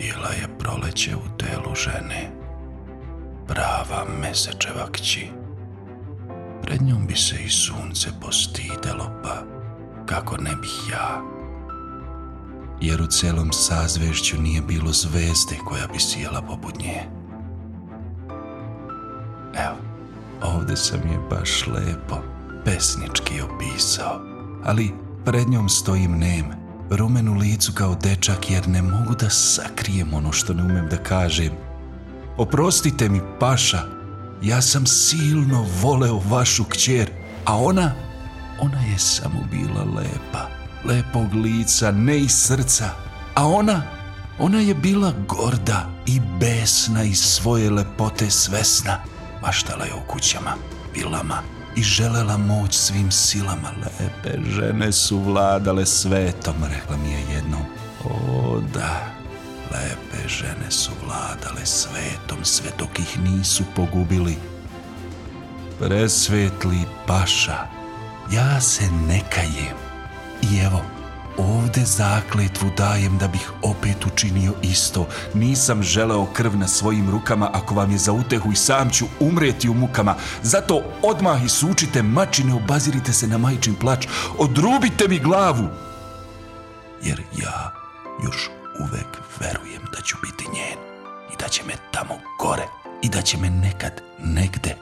Bila je proleće u telu žene, prava mesečeva kći. Pred njom bi se i sunce postidelo, pa kako ne bih ja. Jer u celom sazvešću nije bilo zvezde koja bi sjela poput nje. Evo, ovde sam je baš lepo, pesnički opisao, ali pred njom stojim nem, rumen u licu kao dečak jer ne mogu da sakrijem ono što ne umem da kažem. Oprostite mi, paša, ja sam silno voleo vašu kćer, a ona, ona je samo bila lepa, lepog lica, ne iz srca, a ona, ona je bila gorda i besna iz svoje lepote svesna, maštala je o kućama, vilama i želela moć svim silama. Lepe žene su vladale svetom, rekla mi je jednom. O da, lepe žene su vladale svetom sve dok ih nisu pogubili. Presvetli paša, ja se ne kajem. I evo, ovde zakletvu dajem da bih opet učinio isto. Nisam želeo krv na svojim rukama, ako vam je za utehu i sam ću umreti u mukama. Zato odmah isučite mačine, obazirite se na majčin plač, odrubite mi glavu. Jer ja još uvek verujem da ću biti njen i da će me tamo gore i da će me nekad negde.